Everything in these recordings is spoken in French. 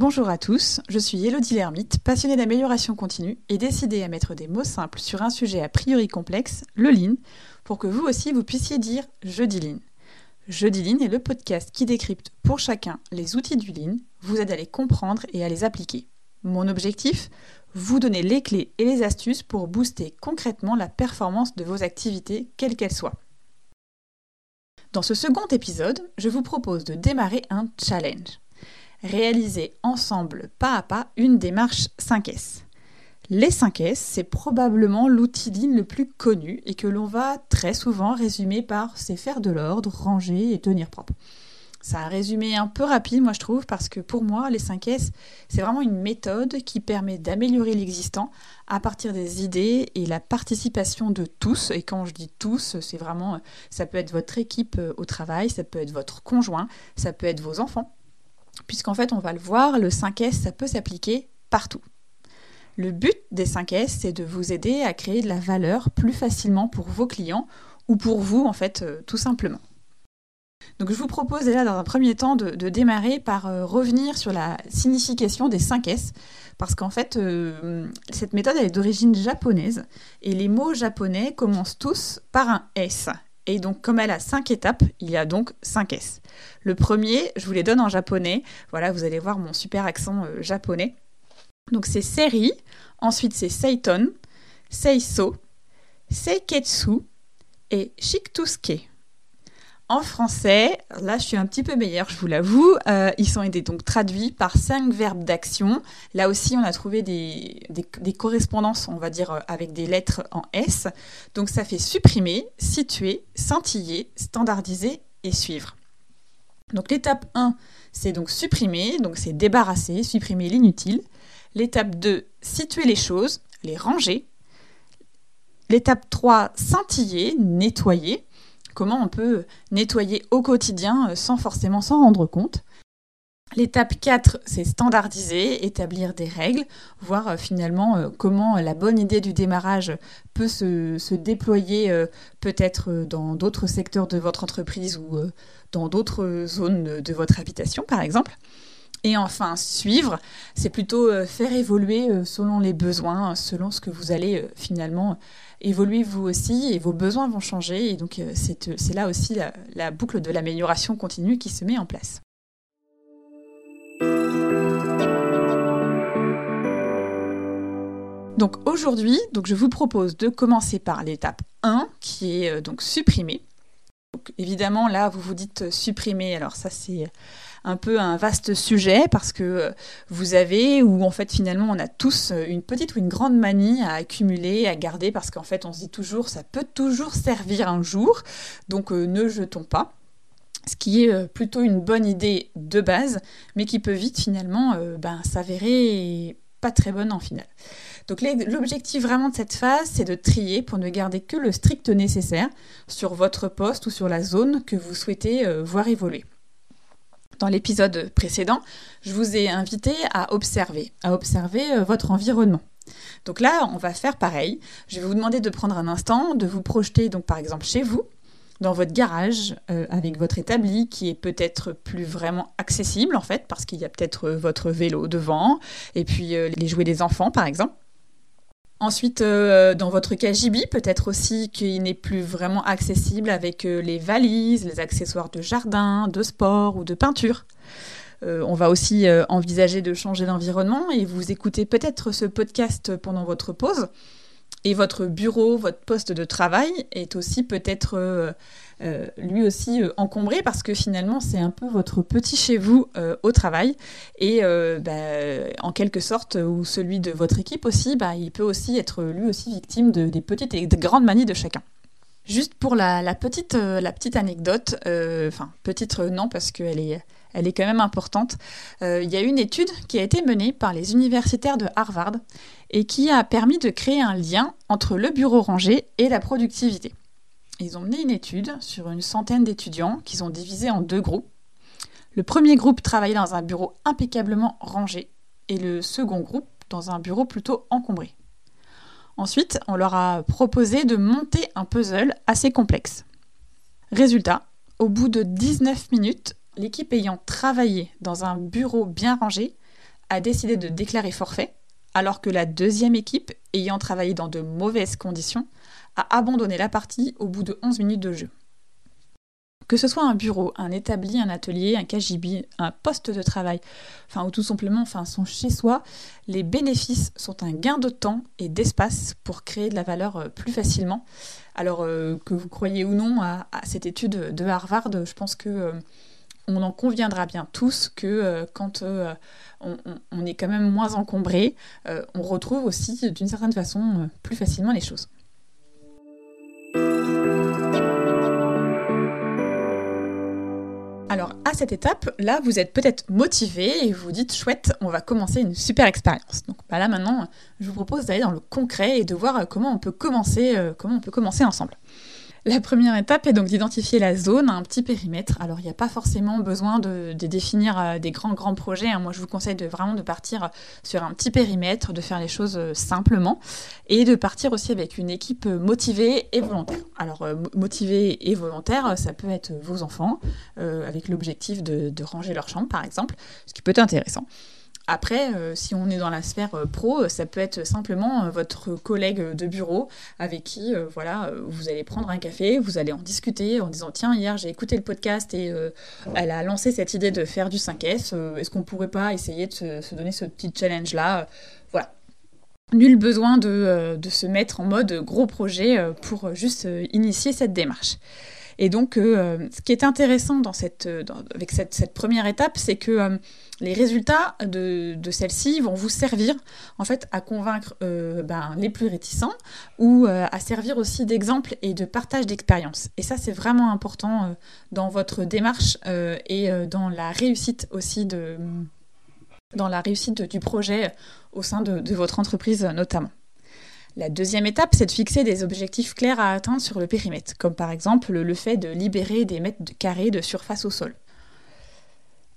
Bonjour à tous, je suis Elodie Lermite, passionnée d'amélioration continue et décidée à mettre des mots simples sur un sujet a priori complexe, le lean, pour que vous aussi vous puissiez dire je dis lean. Je dis lean est le podcast qui décrypte pour chacun les outils du lean, vous aide à les comprendre et à les appliquer. Mon objectif? Vous donner les clés et les astuces pour booster concrètement la performance de vos activités, quelles qu'elles soient. Dans ce second épisode, je vous propose de démarrer un challenge. Réaliser ensemble pas à pas une démarche 5S. Les 5S, c'est probablement l'outil lean le plus connu et que l'on va très souvent résumer par c'est faire de l'ordre, ranger et tenir propre. C'est un résumé un peu rapide, moi je trouve, parce que pour moi, les 5S, c'est vraiment une méthode qui permet d'améliorer l'existant à partir des idées et la participation de tous. Et quand je dis tous, c'est vraiment, ça peut être votre équipe euh, au travail, ça peut être votre conjoint, ça peut être vos enfants. Puisqu'en fait, on va le voir, le 5S, ça peut s'appliquer partout. Le but des 5S, c'est de vous aider à créer de la valeur plus facilement pour vos clients ou pour vous, en fait, euh, tout simplement. Donc je vous propose déjà dans un premier temps de, démarrer par euh, revenir sur la signification des 5 S, parce qu'en fait euh, cette méthode elle est d'origine japonaise, et les mots japonais commencent tous par un S. Et donc comme elle a 5 étapes, il y a donc 5 S. Le premier, je vous les donne en japonais, voilà vous allez voir mon super accent euh, japonais. Donc c'est Seri, ensuite c'est Seiton, Seiso, Seiketsu et Shiktusuke. En français, là je suis un petit peu meilleure, je vous l'avoue, euh, ils sont aidés donc traduits par cinq verbes d'action. Là aussi, on a trouvé des, correspondances, on va dire, euh, avec des lettres en S. Donc ça fait supprimer, situer, scintiller, standardiser et suivre. Donc l'étape 1, c'est donc supprimer, donc c'est débarrasser, supprimer l'inutile. L'étape 2, situer les choses, les ranger. L'étape 3, scintiller, nettoyer comment on peut nettoyer au quotidien euh, sans forcément s'en rendre compte. L'étape 4, c'est standardiser, établir des règles, voir euh, finalement euh, comment la bonne idée du démarrage peut se, déployer peut-être dans d'autres secteurs de votre entreprise ou dans d'autres zones de votre habitation par exemple. Et enfin, suivre, c'est plutôt faire évoluer selon les besoins, selon ce que vous allez finalement évoluer vous aussi et vos besoins vont changer. Et donc, euh, euh, c'est là aussi la, boucle de l'amélioration continue qui se met en place. Donc aujourd'hui, je vous propose de commencer par l'étape 1 qui est euh, donc supprimer. Donc évidemment là vous vous dites supprimer, alors ça c'est un peu un vaste sujet parce que euh, vous avez, ou en fait finalement on a tous euh, une petite ou une grande manie à accumuler, à garder, parce qu'en fait on se dit toujours ça peut toujours servir un jour, donc euh, ne jetons pas. Ce qui est plutôt une bonne idée de base, mais qui peut vite finalement ben, s'avérer pas très bonne en finale. Donc l'objectif vraiment de cette phase, c'est de trier pour ne garder que le strict nécessaire sur votre poste ou sur la zone que vous souhaitez voir évoluer dans l'épisode précédent, je vous ai invité à observer, à observer euh, votre environnement. Donc là, on va faire pareil. Je vais vous demander de prendre un instant, de vous projeter donc par exemple chez vous, dans votre garage, euh, avec votre établi qui est peut-être plus vraiment accessible en fait, parce qu'il y a peut-être euh, votre vélo devant, et puis les jouets des enfants par exemple. Ensuite, euh, dans votre KGB, peut-être aussi qu'il n'est plus vraiment accessible avec euh, les valises, les accessoires de jardin, de sport ou de peinture. Euh, on va aussi envisager de changer d'environnement et vous écoutez peut-être ce podcast pendant votre pause. Et votre bureau, votre poste de travail est aussi peut-être euh, lui aussi euh, encombré parce que finalement c'est un peu votre petit chez vous euh, au travail et bah, en quelque sorte ou celui de votre équipe aussi, bah, il peut aussi être lui aussi victime de, des petites et des grandes manies de chacun. Juste pour la, petite, la petite anecdote, enfin petite non parce qu'elle est, elle est quand même importante. Il y a une étude qui a été menée par les universitaires de Harvard et qui a permis de créer un lien entre le bureau rangé et la productivité. Ils ont mené une étude sur une centaine d'étudiants qu'ils ont divisés en deux groupes. Le premier groupe travaillait dans un bureau impeccablement rangé et le second groupe dans un bureau plutôt encombré. Ensuite, on leur a proposé de monter un puzzle assez complexe. Résultat, au bout de 19 minutes, l'équipe ayant travaillé dans un bureau bien rangé a décidé de déclarer forfait, alors que la deuxième équipe, ayant travaillé dans de mauvaises conditions, a abandonné la partie au bout de 11 minutes de jeu. Que ce soit un bureau, un établi, un atelier, un KGB, un poste de travail, enfin ou tout simplement enfin son chez-soi, les bénéfices sont un gain de temps et d'espace pour créer de la valeur euh, plus facilement. Alors euh, que vous croyez ou non à, cette étude de Harvard, je pense que euh, on en conviendra bien tous que quand on, est quand même moins encombré, on retrouve aussi d'une certaine façon plus facilement les choses. Alors à cette étape, là, vous êtes peut-être motivé et vous dites chouette, on va commencer une super expérience. Donc bah là maintenant, je vous propose d'aller dans le concret et de voir comment on peut commencer, euh, comment on peut commencer ensemble. La première étape est donc d'identifier la zone, un petit périmètre. Alors il n'y a pas forcément besoin de, définir euh, des grands grands projets. Hein. Moi je vous conseille vraiment de partir sur un petit périmètre, de faire les choses euh, simplement et de partir aussi avec une équipe motivée et volontaire. Alors euh, motivée et volontaire, ça peut être vos enfants avec l'objectif de, de ranger leur chambre par exemple, ce qui peut être intéressant. Après, euh, si on est dans la sphère euh, pro, ça peut être simplement euh, votre collègue de bureau avec qui, voilà, vous allez prendre un café, vous allez en discuter en disant tiens hier j'ai écouté le podcast et elle a lancé cette idée de faire du 5S. Est-ce qu'on pourrait pas essayer de se, donner ce petit challenge là Voilà. Nul besoin de, se mettre en mode gros projet pour juste initier cette démarche. Et donc, euh, ce qui est intéressant cette, avec cette, première étape, c'est que euh, les résultats de, celle-ci vont vous servir en fait à convaincre euh, ben, les plus réticents ou à servir aussi d'exemple et de partage d'expérience. Et ça, c'est vraiment important dans votre démarche et dans la réussite aussi de dans la réussite du projet au sein de votre entreprise notamment. La deuxième étape, c'est de fixer des objectifs clairs à atteindre sur le périmètre, comme par exemple le fait de libérer des mètres carrés de surface au sol.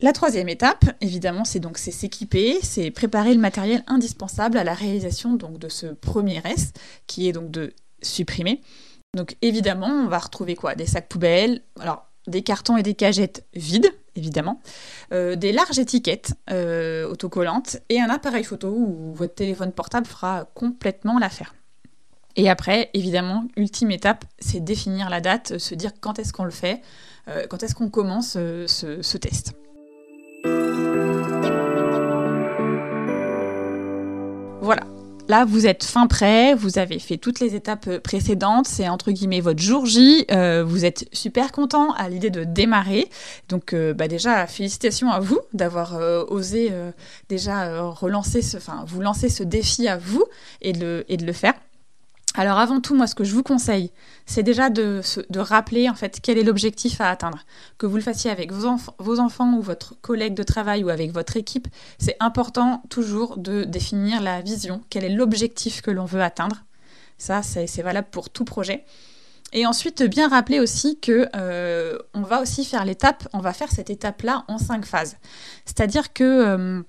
La troisième étape, évidemment, c'est donc s'équiper, c'est préparer le matériel indispensable à la réalisation de ce premier S, qui est donc de supprimer. Donc évidemment, on va retrouver quoi? Des sacs poubelles, alors des cartons et des cagettes vides, évidemment, euh, des larges étiquettes euh, autocollantes et un appareil photo où votre téléphone portable fera complètement l'affaire. Et après, évidemment, ultime étape, c'est définir la date, se dire quand est-ce qu'on le fait, euh, quand est-ce qu'on commence ce test. Voilà, Là, vous êtes fin prêt, vous avez fait toutes les étapes précédentes, c'est entre guillemets votre jour J, euh, vous êtes super content à l'idée de démarrer. Donc euh, bah déjà, félicitations à vous d'avoir euh, osé déjà relancer ce, enfin, vous lancer ce défi à vous et de le faire. Alors avant tout, moi, ce que je vous conseille, c'est déjà de, rappeler en fait quel est l'objectif à atteindre. Que vous le fassiez avec vos, enfants ou votre collègue de travail ou avec votre équipe, c'est important toujours de définir la vision, quel est l'objectif que l'on veut atteindre. Ça, c'est valable pour tout projet. Et ensuite, bien rappeler aussi que euh, on va aussi faire l'étape, on va faire cette étape-là en cinq phases. C'est-à-dire que euh,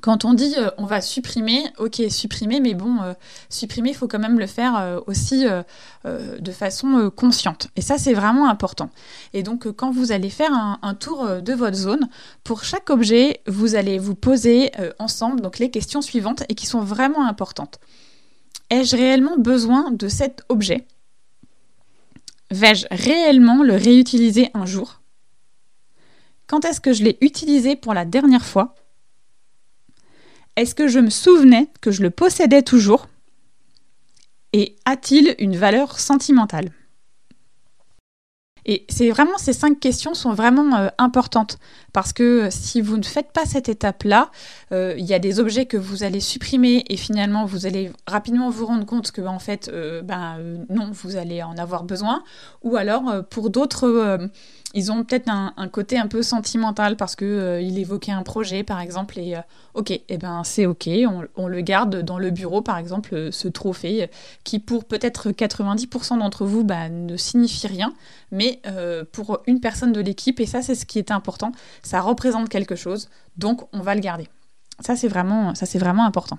quand on dit euh, on va supprimer, ok, supprimer, mais bon, euh, supprimer, il faut quand même le faire euh, aussi de façon consciente. Et ça, c'est vraiment important. Et donc, quand vous allez faire un, tour de votre zone, pour chaque objet, vous allez vous poser ensemble donc les questions suivantes et qui sont vraiment importantes. Ai-je réellement besoin de cet objet? Vais-je réellement le réutiliser un jour? Quand est-ce que je l'ai utilisé pour la dernière fois? Est-ce que je me souvenais que je le possédais toujours? Et a-t-il une valeur sentimentale? Et c'est vraiment ces cinq questions sont vraiment euh, importantes parce que si vous ne faites pas cette étape-là, euh, il y a des objets que vous allez supprimer et finalement vous allez rapidement vous rendre compte que en fait, euh, ben non, vous allez en avoir besoin. Ou alors pour d'autres ils ont peut-être un, côté un peu sentimental parce que euh, il évoquait un projet par exemple et euh, ok et eh ben c'est ok on, le garde dans le bureau par exemple euh, ce trophée qui pour peut-être 90% d'entre vous bah, ne signifie rien mais pour une personne de l'équipe et ça c'est ce qui est important ça représente quelque chose donc on va le garder ça c'est vraiment important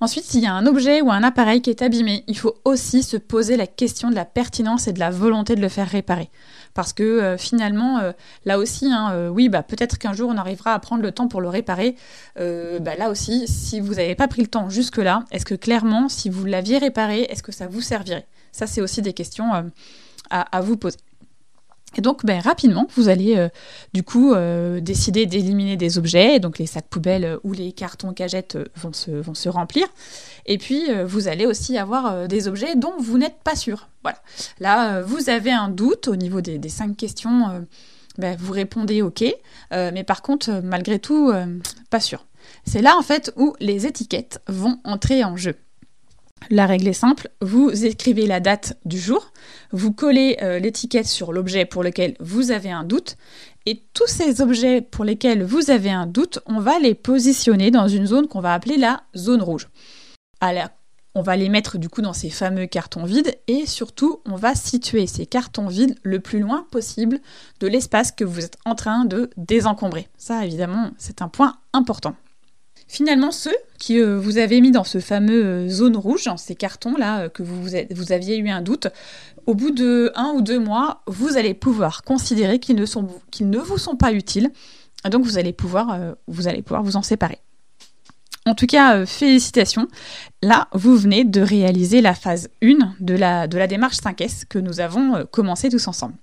Ensuite, s'il y a un objet ou un appareil qui est abîmé, il faut aussi se poser la question de la pertinence et de la volonté de le faire réparer. Parce que euh, finalement, euh, là aussi, hein, euh, oui, bah, peut-être qu'un jour on arrivera à prendre le temps pour le réparer. Bah, là aussi, si vous n'avez pas pris le temps jusque-là, est-ce que clairement, si vous l'aviez réparé, est-ce que ça vous servirait? Ça, c'est aussi des questions à vous poser. Et donc, ben, rapidement, vous allez euh, du coup euh, décider d'éliminer des objets. Donc, les sacs poubelles euh, ou les cartons cagettes vont, se, vont se remplir. Et puis, vous allez aussi avoir des objets dont vous n'êtes pas sûr. Voilà. Là, vous avez un doute au niveau des, cinq questions. Ben, vous répondez OK. mais par contre, malgré tout, pas sûr. C'est là, en fait, où les étiquettes vont entrer en jeu. La règle est simple, vous écrivez la date du jour, vous collez euh, l'étiquette sur l'objet pour lequel vous avez un doute, et tous ces objets pour lesquels vous avez un doute, on va les positionner dans une zone qu'on va appeler la zone rouge. Alors, on va les mettre du coup dans ces fameux cartons vides et surtout on va situer ces cartons vides le plus loin possible de l'espace que vous êtes en train de désencombrer. Ça évidemment c'est un point important. Finalement, ceux qui euh, vous avez mis dans ce fameux euh, zone rouge, dans ces cartons-là, euh, que vous, vous, aviez eu un doute, au bout de un ou deux mois, vous allez pouvoir considérer qu'ils ne, sont, qu'ils ne vous sont pas utiles. Donc vous allez pouvoir, vous allez pouvoir vous en séparer. En tout cas, félicitations. Là, vous venez de réaliser la phase 1 de la, de la démarche 5S que nous avons commencé tous ensemble.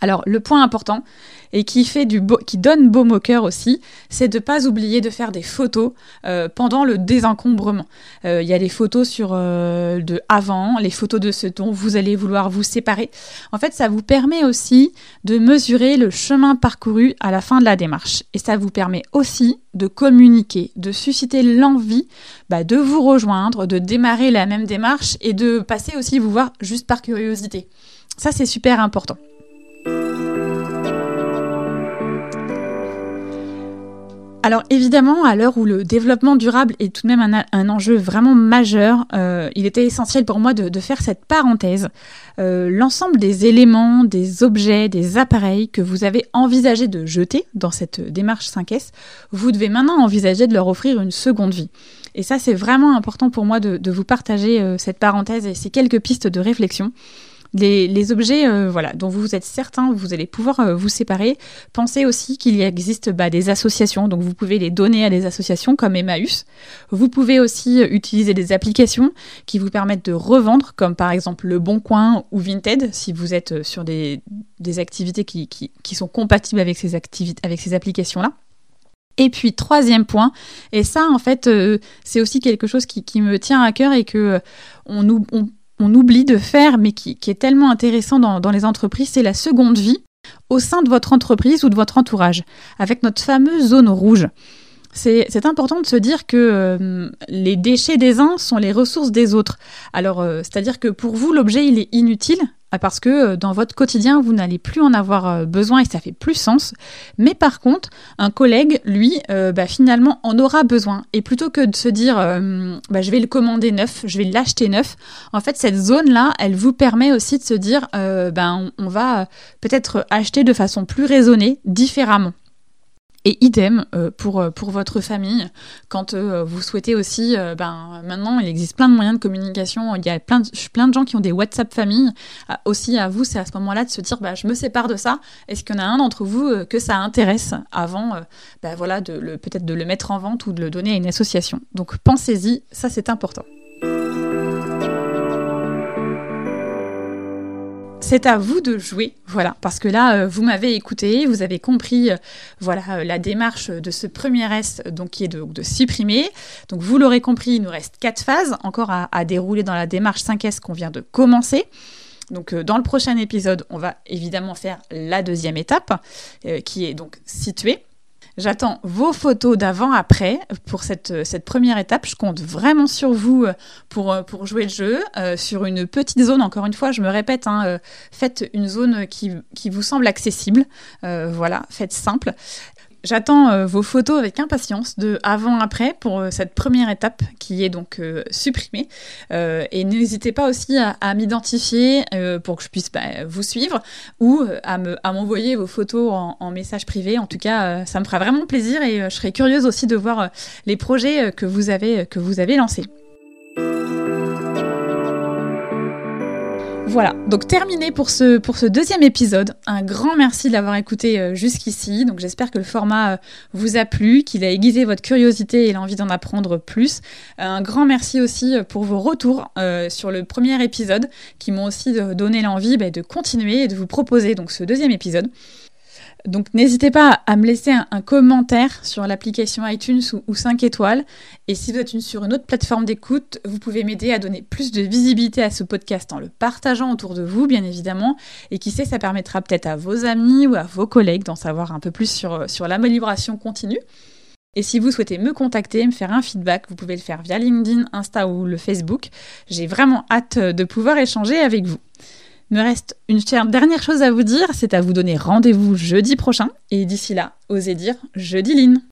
Alors, le point important et qui fait du qui donne beau au cœur aussi, c'est de ne pas oublier de faire des photos euh, pendant le désencombrement. Euh, il y a des photos sur euh, de avant, les photos de ce dont vous allez vouloir vous séparer. En fait, ça vous permet aussi de mesurer le chemin parcouru à la fin de la démarche, et ça vous permet aussi de communiquer, de susciter l'envie bah, de vous rejoindre, de démarrer la même démarche et de passer aussi vous voir juste par curiosité. Ça, c'est super important. Alors évidemment, à l'heure où le développement durable est tout de même un, enjeu vraiment majeur, euh, il était essentiel pour moi de, faire cette parenthèse. Euh, l'ensemble des éléments, des objets, des appareils que vous avez envisagé de jeter dans cette démarche 5S, vous devez maintenant envisager de leur offrir une seconde vie. Et ça, c'est vraiment important pour moi de, vous partager euh, cette parenthèse et ces quelques pistes de réflexion. Les, objets euh, voilà, dont vous êtes certain, vous allez pouvoir euh, vous séparer. Pensez aussi qu'il existe bah, des associations, donc vous pouvez les donner à des associations comme Emmaüs. Vous pouvez aussi euh, utiliser des applications qui vous permettent de revendre, comme par exemple Le Bon Coin ou Vinted, si vous êtes sur des, activités qui, sont compatibles avec ces, avec ces applications-là. Et puis troisième point, et ça en fait c'est aussi quelque chose qui, me tient à cœur et que on, on oublie de faire, mais qui, est tellement intéressant dans, les entreprises, c'est la seconde vie au sein de votre entreprise ou de votre entourage, avec notre fameuse zone rouge. C'est important de se dire que euh, les déchets des uns sont les ressources des autres. Alors, euh, c'est-à-dire que pour vous, l'objet, il est inutile, parce que euh, dans votre quotidien, vous n'allez plus en avoir euh, besoin et ça fait plus sens. Mais par contre, un collègue, lui, euh, bah, finalement, en aura besoin. Et plutôt que de se dire, bah, je vais le commander neuf, je vais l'acheter neuf, en fait, cette zone-là, elle vous permet aussi de se dire, ben, on va peut-être acheter de façon plus raisonnée, différemment. Et idem euh, pour, euh, pour votre famille, quand euh, vous souhaitez aussi, ben, maintenant il existe plein de moyens de communication, il y a plein de, plein de gens qui ont des WhatsApp famille, aussi à vous c'est à ce moment-là de se dire, bah, je me sépare de ça, est-ce qu'il y en a un d'entre vous que ça intéresse avant bah, voilà, de peut-être de le mettre en vente ou de le donner à une association? Donc pensez-y, ça c'est important. C'est à vous de jouer, voilà, parce que là, euh, vous m'avez écouté, vous avez compris, euh, voilà, euh, la démarche de ce premier S, donc qui est de, supprimer. Donc vous l'aurez compris, il nous reste quatre phases encore à, à dérouler dans la démarche 5S qu'on vient de commencer. Donc dans le prochain épisode, on va évidemment faire la deuxième étape, qui est donc située. J'attends vos photos d'avant-après pour cette, cette, première étape. Je compte vraiment sur vous euh, pour, euh, pour jouer le jeu. Euh, sur une petite zone, encore une fois, je me répète, hein, faites une zone qui, qui, vous semble accessible. voilà, faites simple. J'attends euh, vos photos avec impatience de avant-après pour euh, cette première étape qui est donc euh, supprimée. et n'hésitez pas aussi à, m'identifier pour que je puisse bah, vous suivre ou à, me, à m'envoyer vos photos en, message privé. En tout cas, ça me fera vraiment plaisir et je serai curieuse aussi de voir les projets que vous avez lancés. Voilà, donc terminé pour ce, deuxième épisode. Un grand merci de l'avoir écouté euh, jusqu'ici. Donc j'espère que le format euh, vous a plu, qu'il a aiguisé votre curiosité et l'envie d'en apprendre plus. Un grand merci aussi euh, pour vos retours sur le premier épisode qui m'ont aussi donné l'envie bah, de continuer et de vous proposer donc ce deuxième épisode. Donc n'hésitez pas à me laisser un, commentaire sur l'application iTunes ou, 5 étoiles. Et si vous êtes sur une autre plateforme d'écoute, vous pouvez m'aider à donner plus de visibilité à ce podcast en le partageant autour de vous, bien évidemment. Et qui sait, ça permettra peut-être à vos amis ou à vos collègues d'en savoir un peu plus sur, sur l'amélioration continue. Et si vous souhaitez me contacter, me faire un feedback, vous pouvez le faire via LinkedIn, Insta ou le Facebook. J'ai vraiment hâte de pouvoir échanger avec vous. Me reste une dernière chose à vous dire, c'est à vous donner rendez-vous jeudi prochain. Et d'ici là, osez dire jeudi Line.